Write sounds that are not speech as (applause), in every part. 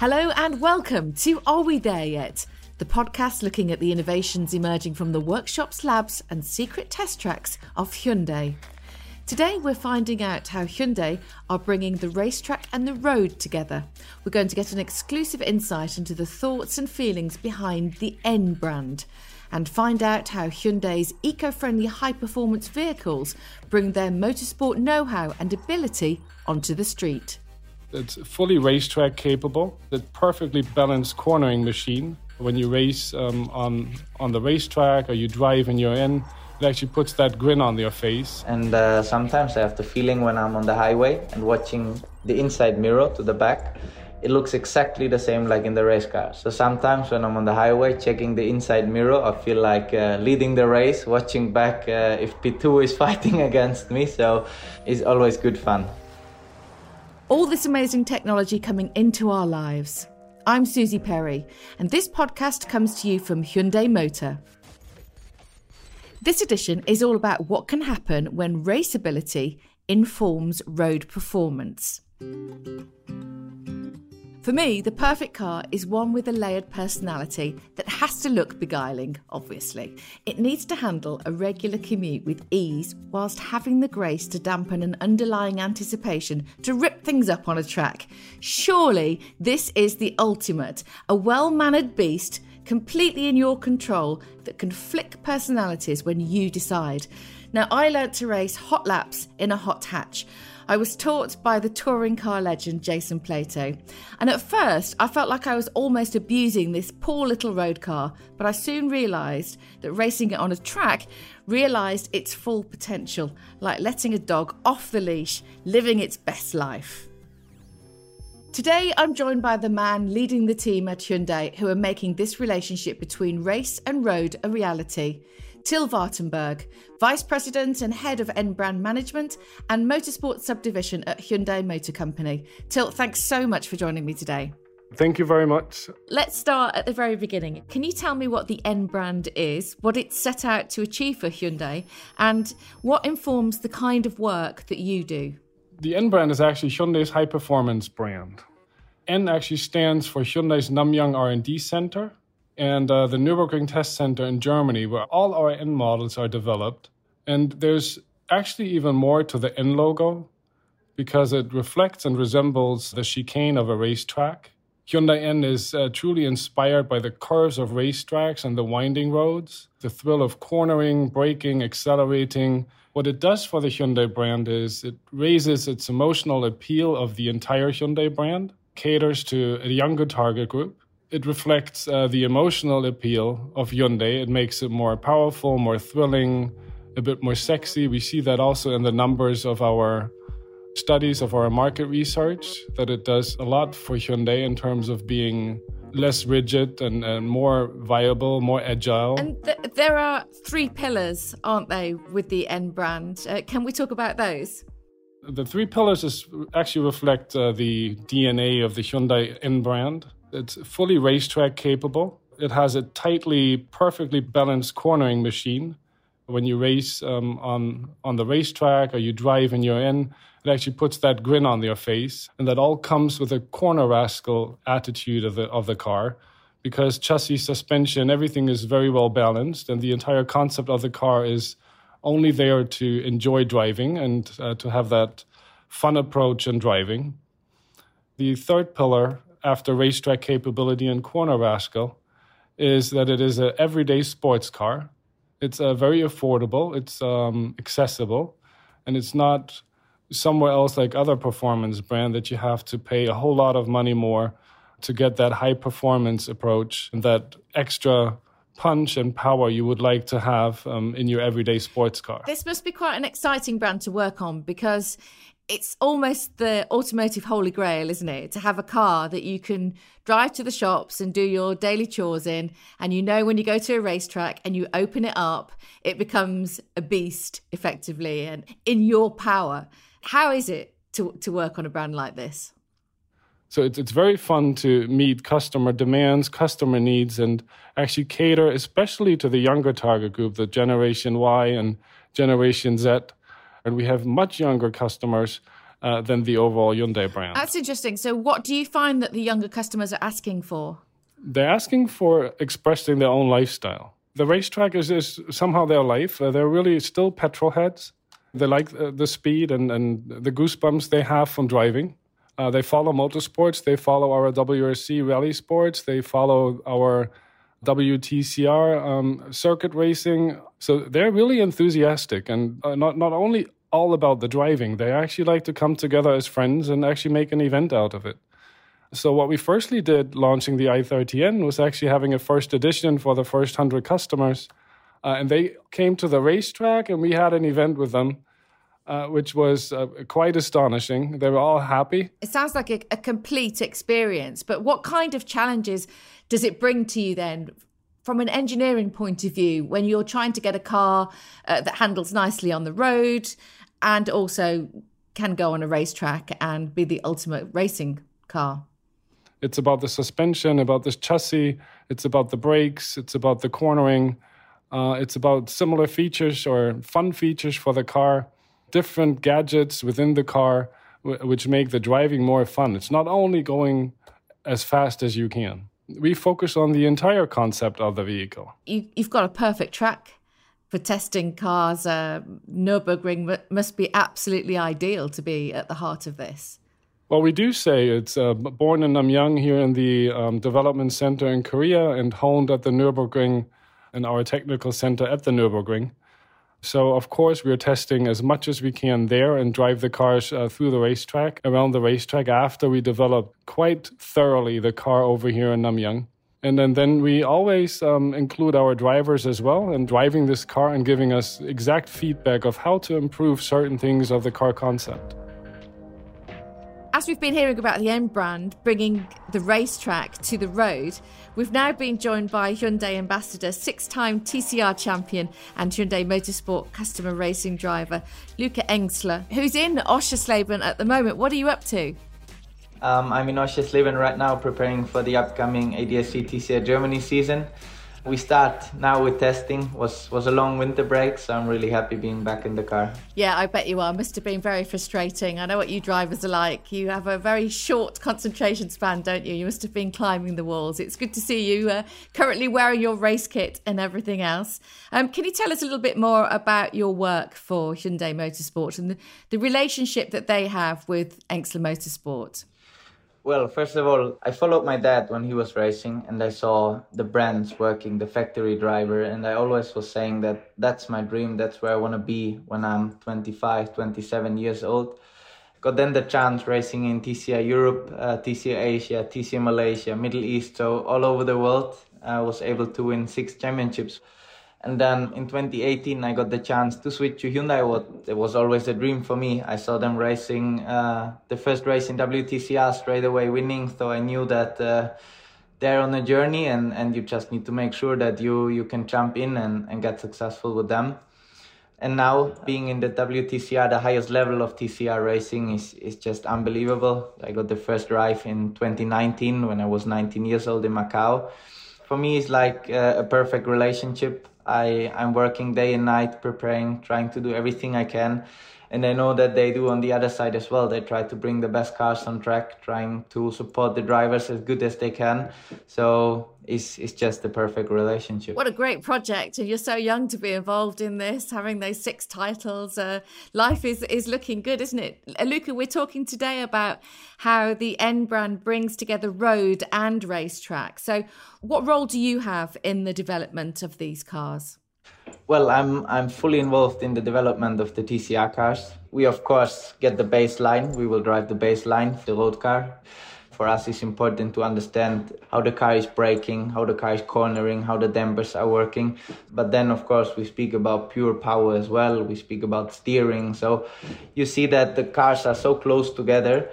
Hello and welcome to Are We There Yet? The podcast looking at the innovations emerging from the workshops, labs, and secret test tracks of Hyundai. Today, we're finding out how Hyundai are bringing the racetrack and the road together. We're going to get an exclusive insight into the thoughts and feelings behind the N brand and find out how Hyundai's eco friendly high performance vehicles bring their motorsport know how and ability onto the street. It's fully racetrack capable, a perfectly balanced cornering machine. When you race um, on, on the racetrack or you drive and you're in, it actually puts that grin on your face. And uh, sometimes I have the feeling when I'm on the highway and watching the inside mirror to the back, it looks exactly the same like in the race car. So sometimes when I'm on the highway checking the inside mirror, I feel like uh, leading the race, watching back uh, if P2 is (laughs) fighting against me. So it's always good fun. All this amazing technology coming into our lives. I'm Susie Perry, and this podcast comes to you from Hyundai Motor. This edition is all about what can happen when raceability informs road performance. For me, the perfect car is one with a layered personality that has to look beguiling, obviously. It needs to handle a regular commute with ease whilst having the grace to dampen an underlying anticipation to rip things up on a track. Surely this is the ultimate a well mannered beast completely in your control that can flick personalities when you decide. Now, I learnt to race hot laps in a hot hatch. I was taught by the touring car legend Jason Plato. And at first, I felt like I was almost abusing this poor little road car, but I soon realised that racing it on a track realised its full potential, like letting a dog off the leash, living its best life. Today, I'm joined by the man leading the team at Hyundai who are making this relationship between race and road a reality. Till Wartenberg, Vice President and Head of N Brand Management and Motorsport Subdivision at Hyundai Motor Company. Till, thanks so much for joining me today. Thank you very much. Let's start at the very beginning. Can you tell me what the N brand is, what it's set out to achieve for Hyundai, and what informs the kind of work that you do? The N brand is actually Hyundai's high performance brand. N actually stands for Hyundai's Namyang R&D Center, and uh, the Nürburgring Test Center in Germany, where all our N models are developed. And there's actually even more to the N logo because it reflects and resembles the chicane of a racetrack. Hyundai N is uh, truly inspired by the curves of racetracks and the winding roads, the thrill of cornering, braking, accelerating. What it does for the Hyundai brand is it raises its emotional appeal of the entire Hyundai brand, caters to a younger target group, it reflects uh, the emotional appeal of Hyundai. It makes it more powerful, more thrilling, a bit more sexy. We see that also in the numbers of our studies of our market research that it does a lot for Hyundai in terms of being less rigid and, and more viable, more agile. And th- there are three pillars, aren't they, with the N brand? Uh, can we talk about those? The three pillars is, actually reflect uh, the DNA of the Hyundai N brand. It's fully racetrack capable. It has a tightly, perfectly balanced cornering machine. When you race um, on on the racetrack or you drive and you're in, it actually puts that grin on your face, and that all comes with a corner rascal attitude of the of the car, because chassis, suspension, everything is very well balanced, and the entire concept of the car is only there to enjoy driving and uh, to have that fun approach in driving. The third pillar after racetrack capability and corner rascal is that it is an everyday sports car. It's uh, very affordable, it's um, accessible, and it's not somewhere else like other performance brand that you have to pay a whole lot of money more to get that high performance approach and that extra punch and power you would like to have um, in your everyday sports car. This must be quite an exciting brand to work on because it's almost the automotive holy grail, isn't it? To have a car that you can drive to the shops and do your daily chores in. And you know, when you go to a racetrack and you open it up, it becomes a beast effectively and in your power. How is it to, to work on a brand like this? So it's, it's very fun to meet customer demands, customer needs, and actually cater especially to the younger target group, the Generation Y and Generation Z and we have much younger customers uh, than the overall Hyundai brand. That's interesting. So, what do you find that the younger customers are asking for? They're asking for expressing their own lifestyle. The racetrack is, is somehow their life. Uh, they're really still petrol heads. They like uh, the speed and, and the goosebumps they have from driving. Uh, they follow motorsports. They follow our WRC rally sports. They follow our WTCR um, circuit racing. So they're really enthusiastic and uh, not, not only all about the driving, they actually like to come together as friends and actually make an event out of it. So what we firstly did launching the i30N was actually having a first edition for the first 100 customers. Uh, and they came to the racetrack and we had an event with them. Uh, which was uh, quite astonishing. They were all happy. It sounds like a, a, complete experience, but what kind of challenges does it bring to you then from an engineering point of view when you're trying to get a car uh, that handles nicely on the road and also can go on a racetrack and be the ultimate racing car? It's about the suspension, about the chassis, it's about the brakes, it's about the cornering, uh, it's about similar features or fun features for the car, different gadgets within the car, which make the driving more fun. It's not only going as fast as you can. We focus on the entire concept of the vehicle. You, have got a perfect track for testing cars. Uh, Nürburgring must be absolutely ideal to be at the heart of this. Well, we do say it's uh, born in Namyang here in the um, development center in Korea and honed at the Nürburgring in our technical center at the Nürburgring. So, of course, we're testing as much as we can there and drive the cars uh, through the racetrack, around the racetrack, after we develop quite thoroughly the car over here in Namyang. And then, then we always um, include our drivers as well in driving this car and giving us exact feedback of how to improve certain things of the car concept as we've been hearing about the N brand bringing the racetrack to the road, we've now been joined by Hyundai ambassador, six time TCR champion, and Hyundai Motorsport customer racing driver, Luca Engstler, who's in Oschersleben at the moment. What are you up to? Um, I'm in Oschersleben right now preparing for the upcoming ADAC TCR Germany season we start now with testing. Was was a long winter break so i'm really happy being back in the car. Yeah i bet you are. Must have been very frustrating. I know what you drivers are like. You have a very short concentration span don't you? You must have been climbing the walls. It's good to see you uh, currently wearing your race kit and everything else. Um, can you tell us a little bit more about your work for hyundai motorsport and the, the relationship that they have with Engstler motorsport well, first of all, I followed my dad when he was racing and I saw the brands working, the factory driver, and I always was saying that that's my dream, that's where I want to be when I'm 25, 27 years old. Got then the chance racing in TCR Europe, uh, Asia, TCR Malaysia, Middle East, so all over the world. I was able to win six championships. And then in 2018, I got the chance to switch to Hyundai. It was always a dream for me. I saw them racing uh, the first race in WTCR straight away, winning. So I knew that uh, they're on a journey, and, and you just need to make sure that you you can jump in and, and get successful with them. And now being in the WTCR, the highest level of TCR racing is is just unbelievable. I got the first drive in 2019 when I was 19 years old in Macau. For me, it's like uh, a perfect relationship I, I'm working day and night preparing, trying to do everything I can. And I know that they do on the other side as well. They try to bring the best cars on track, trying to support the drivers as good as they can. So it's, it's just the perfect relationship. What a great project. And you're so young to be involved in this, having those six titles. Uh, life is, is looking good, isn't it? Uh, Luca, we're talking today about how the N brand brings together road and racetrack. So, what role do you have in the development of these cars? Well, I'm I'm fully involved in the development of the TCR cars. We of course get the baseline. We will drive the baseline, the road car. For us, it's important to understand how the car is braking, how the car is cornering, how the dampers are working. But then, of course, we speak about pure power as well. We speak about steering. So you see that the cars are so close together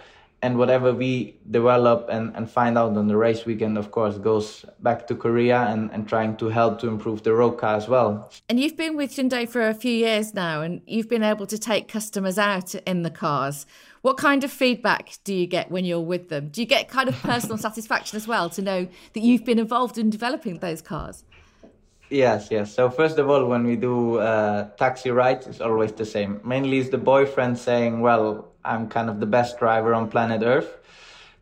and whatever we develop and, and find out on the race weekend of course goes back to korea and, and trying to help to improve the road car as well and you've been with hyundai for a few years now and you've been able to take customers out in the cars what kind of feedback do you get when you're with them do you get kind of (laughs) personal satisfaction as well to know that you've been involved in developing those cars Yes, yes. So first of all, when we do uh, taxi rides, it's always the same. Mainly, it's the boyfriend saying, "Well, I'm kind of the best driver on planet Earth.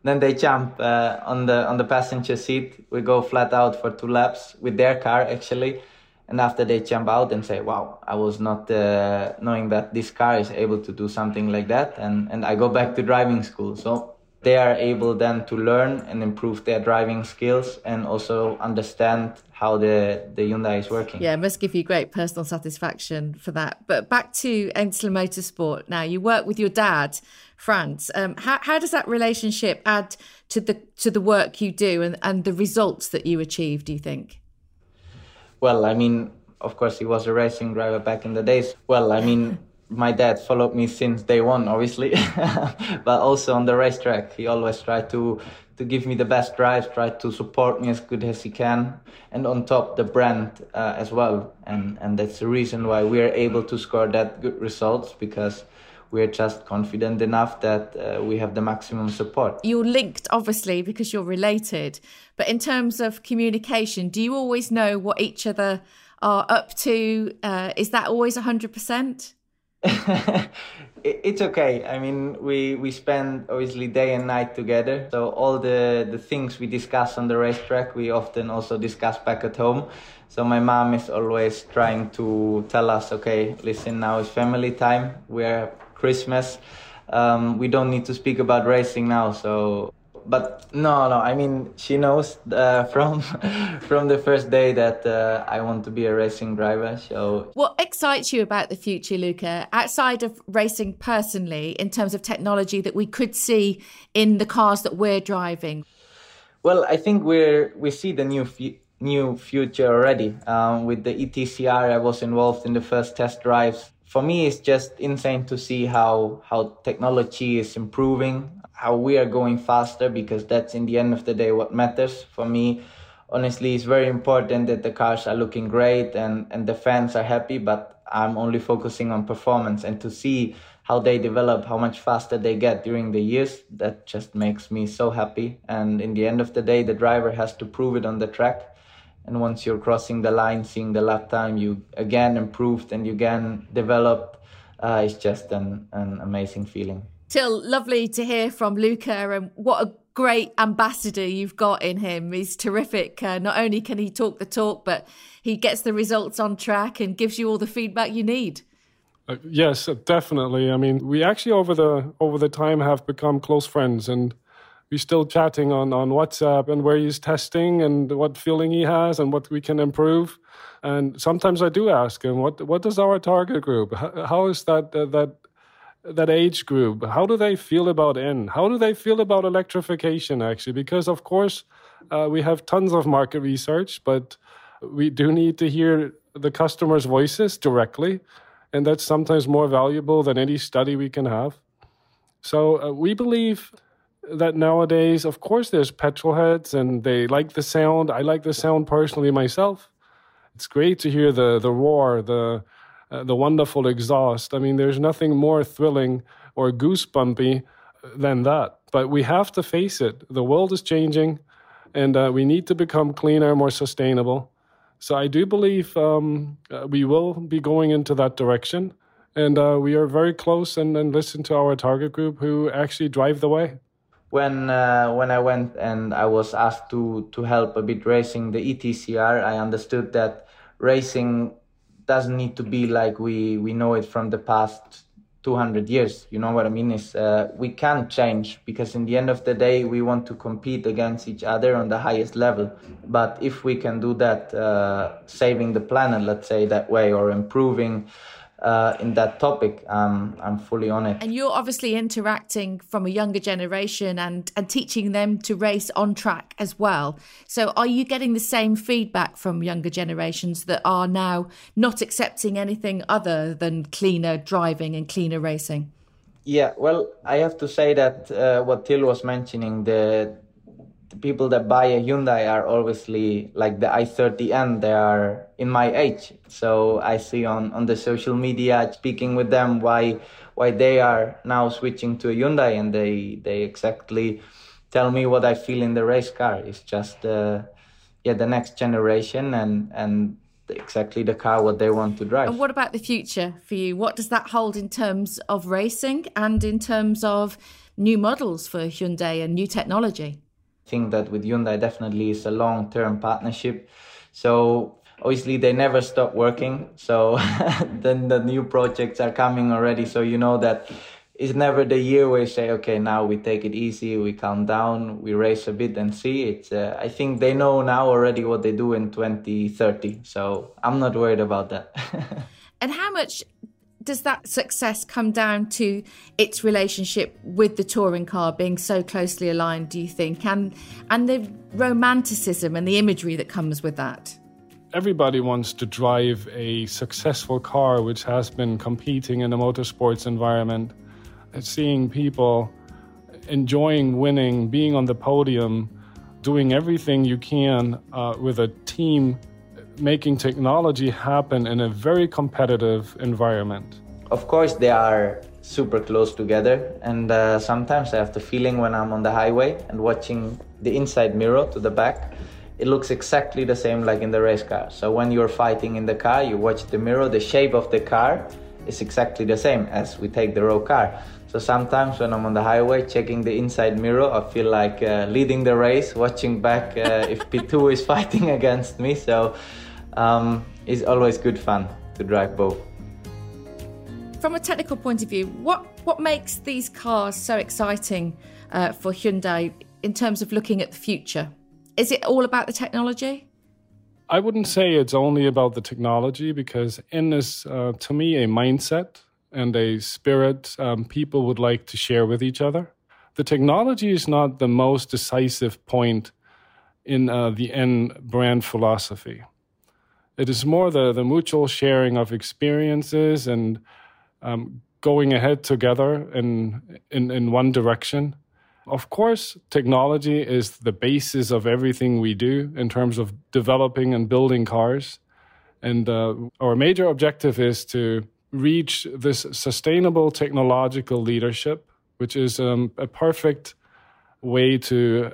Then they jump uh, on the on the passenger seat. We go flat out for two laps with their car actually, and after they jump out and say, "Wow, I was not uh, knowing that this car is able to do something like that," and and I go back to driving school. So they are able then to learn and improve their driving skills and also understand how the, the Hyundai is working. Yeah, it must give you great personal satisfaction for that. But back to Engstler Motorsport now. You work with your dad, Franz. Um, how, how does that relationship add to the to the work you do and, and the results that you achieve, do you think? Well, I mean, of course, he was a racing driver back in the days. Well, I mean, my dad followed me since day one, obviously, (laughs) but also on the racetrack, he always tried to to give me the best drives, tried to support me as good as he can, and on top the brand uh, as well, and and that's the reason why we are able to score that good results because we're just confident enough that uh, we have the maximum support. You're linked, obviously, because you're related, but in terms of communication, do you always know what each other are up to? Uh, is that always hundred percent? (laughs) it's okay. I mean, we we spend obviously day and night together. So all the the things we discuss on the racetrack, we often also discuss back at home. So my mom is always trying to tell us, okay, listen, now is family time. We're Christmas. Um, we don't need to speak about racing now. So but no, no. I mean, she knows uh, (laughs) from from the first day that uh, I want to be a racing driver. So, what excites you about the future, Luca? Outside of racing, personally, in terms of technology that we could see in the cars that we're driving. Well, I think we're we see the new. Fu- new future already um, with the ETCR. I was involved in the first test drives for me it's just insane to see how how technology is improving how we are going faster because that's in the end of the day what matters for me. Honestly it's very important that the cars are looking great and and the fans are happy but i'm only focusing on performance and to see how they develop how much faster they get during the years that just makes me so happy. And in the end of the day the driver has to prove it on the track. And once you're crossing the line seeing the lap time you again improved and you again developed uh, it's just an, an amazing feeling Till, lovely to hear from Luca and what a great ambassador you've got in him. He's terrific. Uh, not only can he talk the talk, but he gets the results on track and gives you all the feedback you need. Uh, yes, definitely. I mean, we actually over the over the time have become close friends, and we're still chatting on on WhatsApp and where he's testing and what feeling he has and what we can improve. And sometimes I do ask him, what what does our target group? how, how is that uh, that that age group how do they feel about n? How do they feel about electrification actually? Because of course uh, we have tons of market research but we do need to hear the customers voices directly and that's sometimes more valuable than any study we can have. So uh, we believe that nowadays of course there's petrol heads and they like the sound. I like the sound personally myself. It's great to hear the the roar the uh, the wonderful exhaust. I mean, there's nothing more thrilling or goosebumpy than that. But we have to face it. The world is changing, and uh, we need to become cleaner, more sustainable. So I do believe um, uh, we will be going into that direction. And uh, we are very close and, and listen to our target group who actually drive the way when uh, when I went and I was asked to to help a bit racing the ETCR, I understood that racing doesn't need to be like we we know it from the past 200 years you know what i mean? Is uh, we can change because in the end of the day we want to compete against each other on the highest level. But if we can do that uh, saving the planet let's say that way or improving uh, in that topic, um, I'm fully on it. And you're obviously interacting from a younger generation and, and teaching them to race on track as well. So, are you getting the same feedback from younger generations that are now not accepting anything other than cleaner driving and cleaner racing? Yeah, well, I have to say that uh, what Till was mentioning, the people that buy a Hyundai are obviously like the i30N, they are in my age. So I see on, on the social media speaking with them why why they are now switching to a Hyundai and they they exactly tell me what I feel in the race car. It's just uh, yeah the next generation and and exactly the car what they want to drive. And what about the future for you? What does that hold in terms of racing and in terms of new models for Hyundai and new technology? Think that with Hyundai definitely is a long-term partnership. So obviously they never stop working. So (laughs) then the new projects are coming already. So you know that it's never the year where you say, okay, now we take it easy, we calm down, we race a bit and see. It's uh, I think they know now already what they do in 2030. So I'm not worried about that. (laughs) and how much does that success come down to its relationship with the touring car being so closely aligned do you think? And and the romanticism and the imagery that comes with that? Everybody wants to drive a successful car which has been competing in the motorsports environment. Seeing people enjoying winning, being on the podium, doing everything you can uh, with a team, making technology happen in a very competitive environment. Of course, they are super close together, and uh, sometimes I have the feeling when I'm on the highway and watching the inside mirror to the back. It looks exactly the same like in the race car. So when you're fighting in the car, you watch the mirror, the shape of the car is exactly the same as we take the road car. So sometimes when I'm on the highway checking the inside mirror, I feel like uh, leading the race, watching back uh, if P2 is (laughs) fighting against me. So um, it's always good fun to drive both. From a technical point of view, what, what makes these cars so exciting uh, for Hyundai in terms of looking at the future? Is it all about the technology? I wouldn't say it's only about the technology because in this, uh, to me, a mindset and a spirit um, people would like to share with each other. The technology is not the most decisive point in uh, the N brand philosophy. It is more the, the mutual sharing of experiences and um, going ahead together in, in, in one direction. Of course, technology is the basis of everything we do in terms of developing and building cars. And uh, our major objective is to reach this sustainable technological leadership, which is um, a perfect way to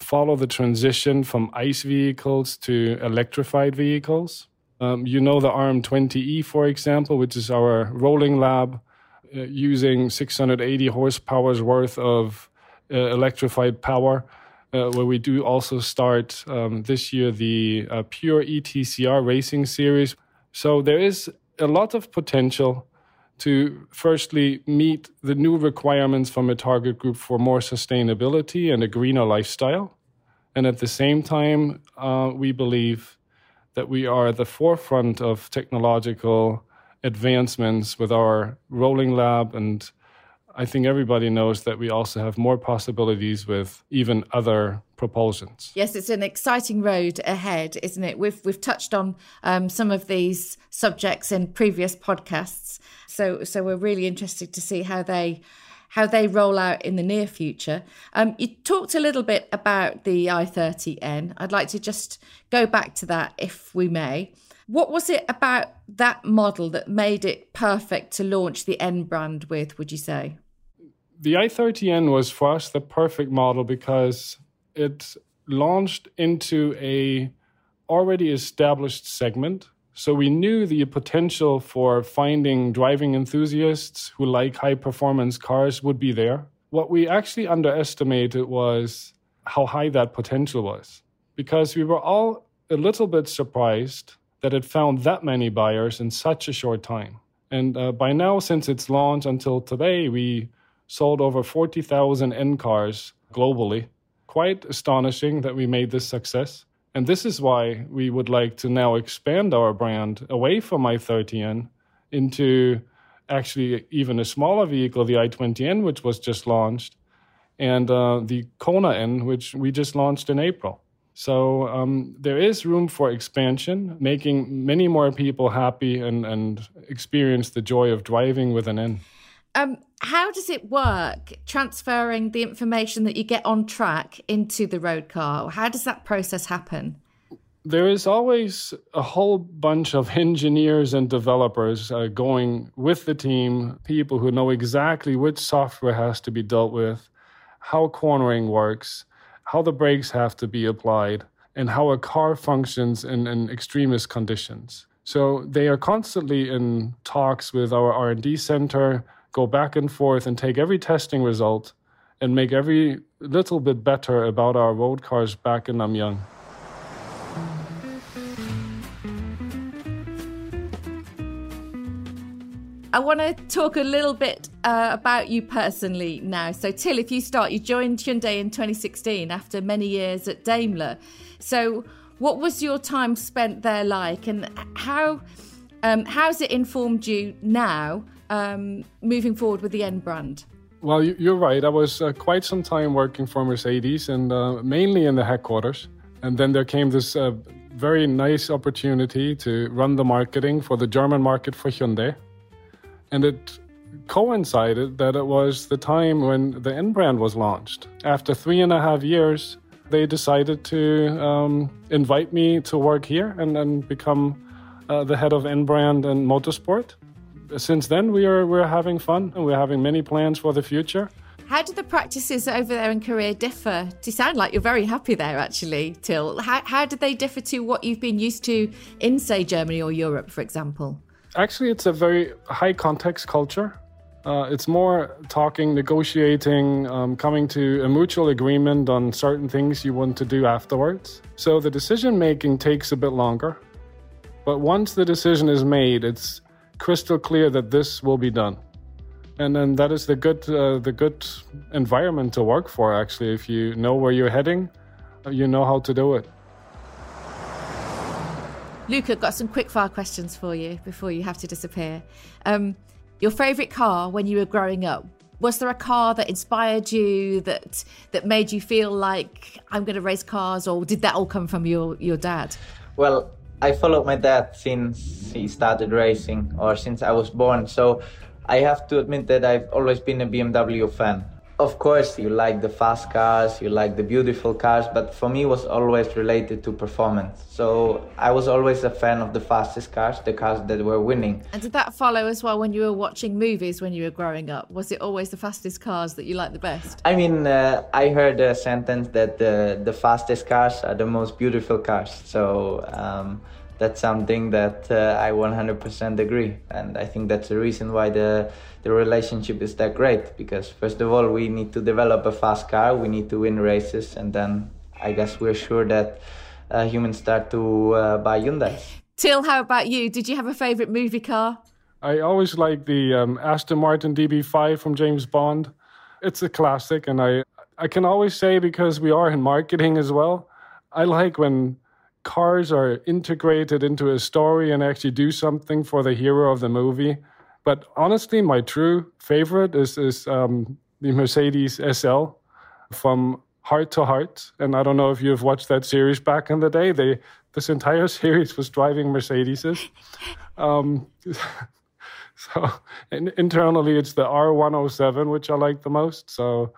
follow the transition from ICE vehicles to electrified vehicles. Um, you know the RM20E, for example, which is our rolling lab uh, using 680 horsepower's worth of uh, electrified power. Uh, where we do also start um, this year the uh, pure ETCR racing series. So there is a lot of potential to firstly meet the new requirements from a target group for more sustainability and a greener lifestyle. And at the same time, uh, we believe that we are at the forefront of technological advancements with our rolling lab and I think everybody knows that we also have more possibilities with even other propulsions. Yes, it's an exciting road ahead, isn't it? We've we've touched on um, some of these subjects in previous podcasts, so so we're really interested to see how they how they roll out in the near future. Um, you talked a little bit about the i30N. I'd like to just go back to that, if we may. What was it about that model that made it perfect to launch the N brand with? Would you say? The i30N was for us the perfect model because it launched into a already established segment. So we knew the potential for finding driving enthusiasts who like high performance cars would be there. What we actually underestimated was how high that potential was because we were all a little bit surprised that it found that many buyers in such a short time. And uh, by now, since its launch until today, we sold over 40,000 N cars globally. Quite astonishing that we made this success. And this is why we would like to now expand our brand away from i30N into actually even a smaller vehicle, the i20N, which was just launched, and uh, the Kona N, which we just launched in April. So um, there is room for expansion, making many more people happy and, and experience the joy of driving with an N. Um, how does it work transferring the information that you get on track into the road car? How does that process happen? There is always a whole bunch of engineers and developers uh, going with the team, people who know exactly which software has to be dealt with, how cornering works, how the brakes have to be applied. and how a car functions in, in extremist conditions. So they are constantly in talks with our R&D center, go back and forth and take every testing result and make every little bit better about our road cars back in Namyang. I want to talk a little bit uh, about you personally now. So, Till, if you start, you joined Hyundai in 2016 after many years at Daimler. So, what was your time spent there like, and how um, how's it informed you now um, moving forward with the N brand? Well, you're right. I was uh, quite some time working for Mercedes and uh, mainly in the headquarters. And then there came this uh, very nice opportunity to run the marketing for the German market for Hyundai. And it coincided that it was the time when the N brand was launched. After three and a half years, they decided to um, invite me to work here and then become uh, the head of N brand and motorsport. Since then, we are we're having fun and we're having many plans for the future. How do the practices over there in Korea differ? You sound like you're very happy there, actually, Till. How, how do they differ to what you've been used to in, say, Germany or Europe, for example? Actually, it's a very high context culture. Uh, it's more talking, negotiating, um, coming to a mutual agreement on certain things you want to do afterwards. So the decision making takes a bit longer. But once the decision is made, it's crystal clear that this will be done. And then that is the good, uh, the good environment to work for, actually. If you know where you're heading, you know how to do it. Luca, got some quick fire questions for you before you have to disappear. Um, your favorite car when you were growing up? Was there a car that inspired you that that made you feel like I'm going to race cars, or did that all come from your your dad? Well, I followed my dad since he started racing, or since I was born. So I have to admit that I've always been a BMW fan of course you like the fast cars you like the beautiful cars but for me it was always related to performance. So i was always a fan of the fastest cars the cars that were winning. And did that follow as well when you were watching movies when you were growing up? Was it always the fastest cars that you liked the best? I mean uh, i heard a sentence that the, the fastest cars are the most beautiful cars. So um, that's something that uh, I 100% agree, and I think that's the reason why the the relationship is that great. Because first of all, we need to develop a fast car, we need to win races, and then I guess we're sure that uh, humans start to uh, buy Hyundai. Till, how about you? Did you have a favorite movie car? I always like the um, Aston Martin DB5 from James Bond. It's a classic, and I I can always say because we are in marketing as well. I like when cars are integrated into a story and actually do something for the hero of the movie. But honestly, my true favorite is, is um, the Mercedes SL from Hart to Hart. And I don't know if you've watched that series back in the day. They this entire (laughs) series was driving Mercedeses. Um, (laughs) so in, internally, it's the R107, which I like the most. So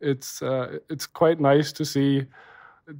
it's uh, it's quite nice to see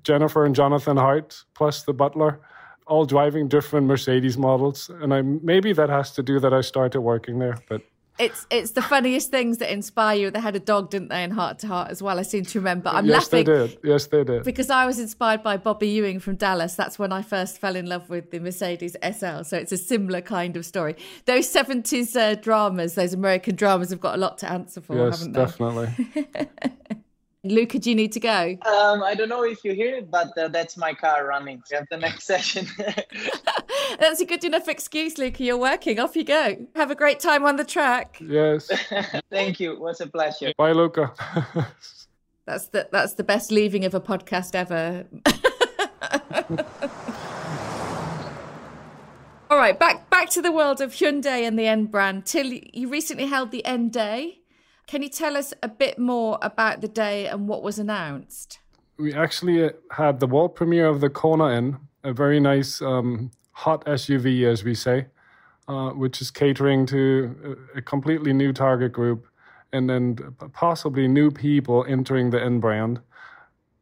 Jennifer and Jonathan Hart plus the butler, all driving different Mercedes models, and I maybe that has to do that I started working there, but. It's it's the funniest things that inspire you. They had a dog, didn't they, in Hart to Hart as well? I seem to remember. I'm yes, laughing. Yes, they did. Yes, they did. Because I was inspired by Bobby Ewing from Dallas. That's when I first fell in love with the Mercedes SL. So it's a similar kind of story. Those 70s uh, dramas, those American dramas, have got a lot to answer for, yes, haven't they? definitely. (laughs) Luca, do you need to go? Um, I don't know if you hear it, but uh, that's my car running. We have the next (laughs) session. (laughs) that's a good enough excuse, Luca. You're working. Off you go. Have a great time on the track. Yes. (laughs) Thank you. It was a pleasure. Bye, Luca. that's the that's the best leaving of a podcast ever. All right, back back to the world of Hyundai and the N brand. Till you recently held the N Day. Can you tell us a bit more about the day and what was announced? We actually had the world premiere of the Kona N, a very nice um, hot SUV, as we say, uh, which is catering to a, a completely new target group and then possibly new people entering the N brand.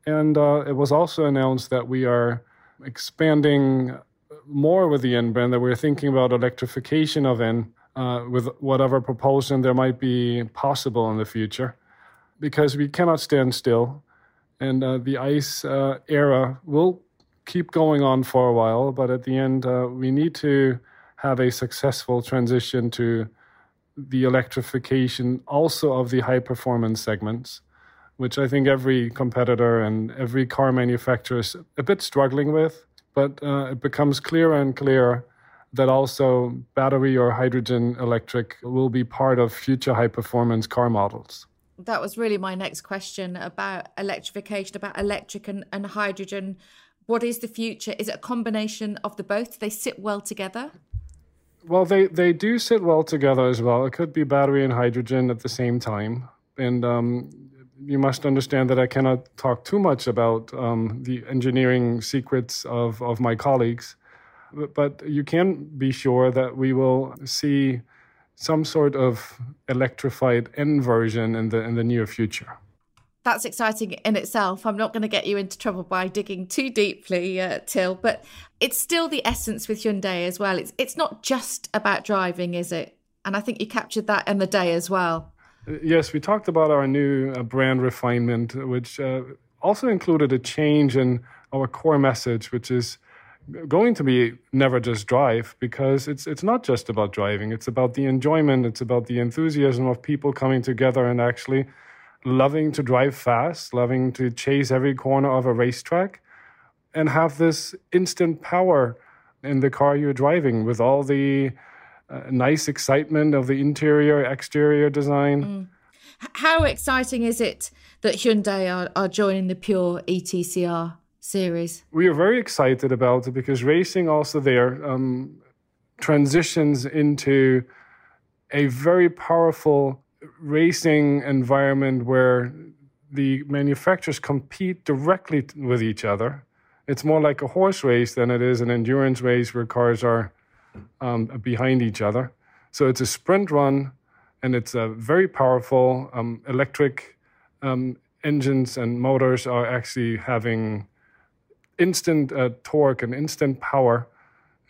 And uh, it was also announced that we are expanding more with the N brand, that we're thinking about electrification of N uh, with whatever propulsion there might be possible in the future, because we cannot stand still, and uh, the ice uh, era will keep going on for a while, but at the end, uh, we need to have a successful transition to the electrification also of the high performance segments, which I think every competitor and every car manufacturer is a bit struggling with. But uh, it becomes clearer and clearer that also battery or hydrogen electric will be part of future high performance car models. That was really my next question about electrification, about electric and, and hydrogen. What is the future? Is it a combination of the both? Do they sit well together? Well, they, they do sit well together as well. It could be battery and hydrogen at the same time. And um, you must understand that I cannot talk too much about um, the engineering secrets of, of my colleagues but you can be sure that we will see some sort of electrified N version in the in the near future. That's exciting in itself. I'm not going to get you into trouble by digging too deeply, uh, Till, but it's still the essence with Hyundai as well. It's it's not just about driving, is it? And I think you captured that in the day as well. Yes, we talked about our new uh, brand refinement, which uh, also included a change in our core message, which is going to be never just drive because it's it's not just about driving. It's about the enjoyment. It's about the enthusiasm of people coming together and actually loving to drive fast loving to chase every corner of a racetrack and have this instant power in the car you're driving with all the uh, nice excitement of the interior exterior design. Mm. how exciting is it that Hyundai are, are joining the pure ETCR series? We are very excited about it because racing also there um, transitions into a very powerful racing environment where the manufacturers compete directly with each other. It's more like a horse race than it is an endurance race where cars are um, behind each other. So it's a sprint run, and it's a very powerful um, electric um, engines and motors are actually having instant uh, torque and instant power.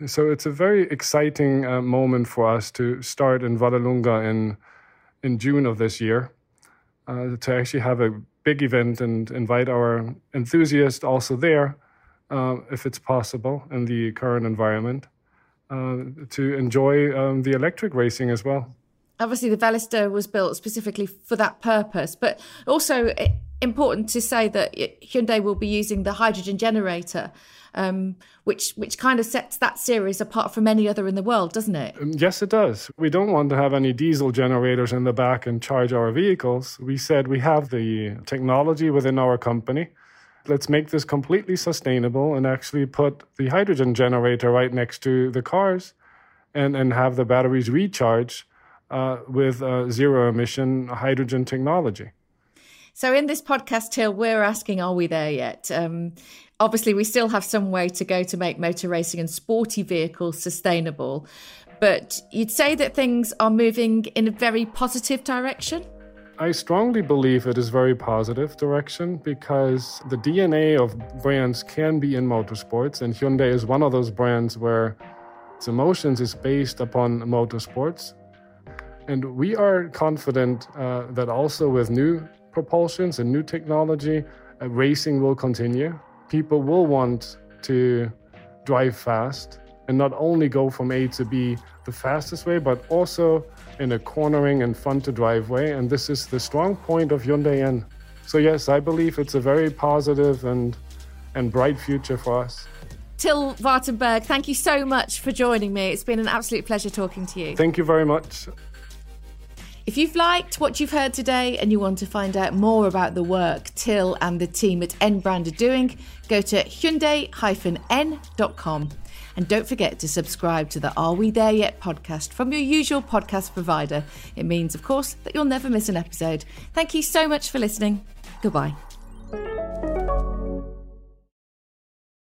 So it's a very exciting uh, moment for us to start in Vallelunga in in June of this year uh, to actually have a big event and invite our enthusiasts also there, uh, if it's possible in the current environment, uh, to enjoy um, the electric racing as well. Obviously, the Veloster was built specifically for that purpose, but also. Important to say that Hyundai will be using the hydrogen generator, um, which which kind of sets that series apart from any other in the world, doesn't it? Um, yes, it does. We don't want to have any diesel generators in the back and charge our vehicles. We said we have the technology within our company. Let's make this completely sustainable and actually put the hydrogen generator right next to the cars and, and have the batteries recharge uh, with uh, zero emission hydrogen technology. So, in this podcast, Till, we're asking, are we there yet? Um, obviously, we still have some way to go to make motor racing and sporty vehicles sustainable. But you'd say that things are moving in a very positive direction? I strongly believe it is very positive direction because the DNA of brands can be in motorsports, and Hyundai is one of those brands where its emotions is based upon motorsports. And we are confident uh, that also with new propulsions and new technology, uh, racing will continue. People will want to drive fast and not only go from A to B the fastest way, but also in a cornering and fun to drive way. And this is the strong point of Hyundai N. So yes, I believe it's a very positive and and bright future for us. Till Wartenberg, thank you so much for joining me. It's been an absolute pleasure talking to you. Thank you very much. If you've liked what you've heard today and you want to find out more about the work Till and the team at N Brand are doing, go to hyundai-n.com. And don't forget to subscribe to the Are We There Yet podcast from your usual podcast provider. It means, of course, that you'll never miss an episode. Thank you so much for listening. Goodbye.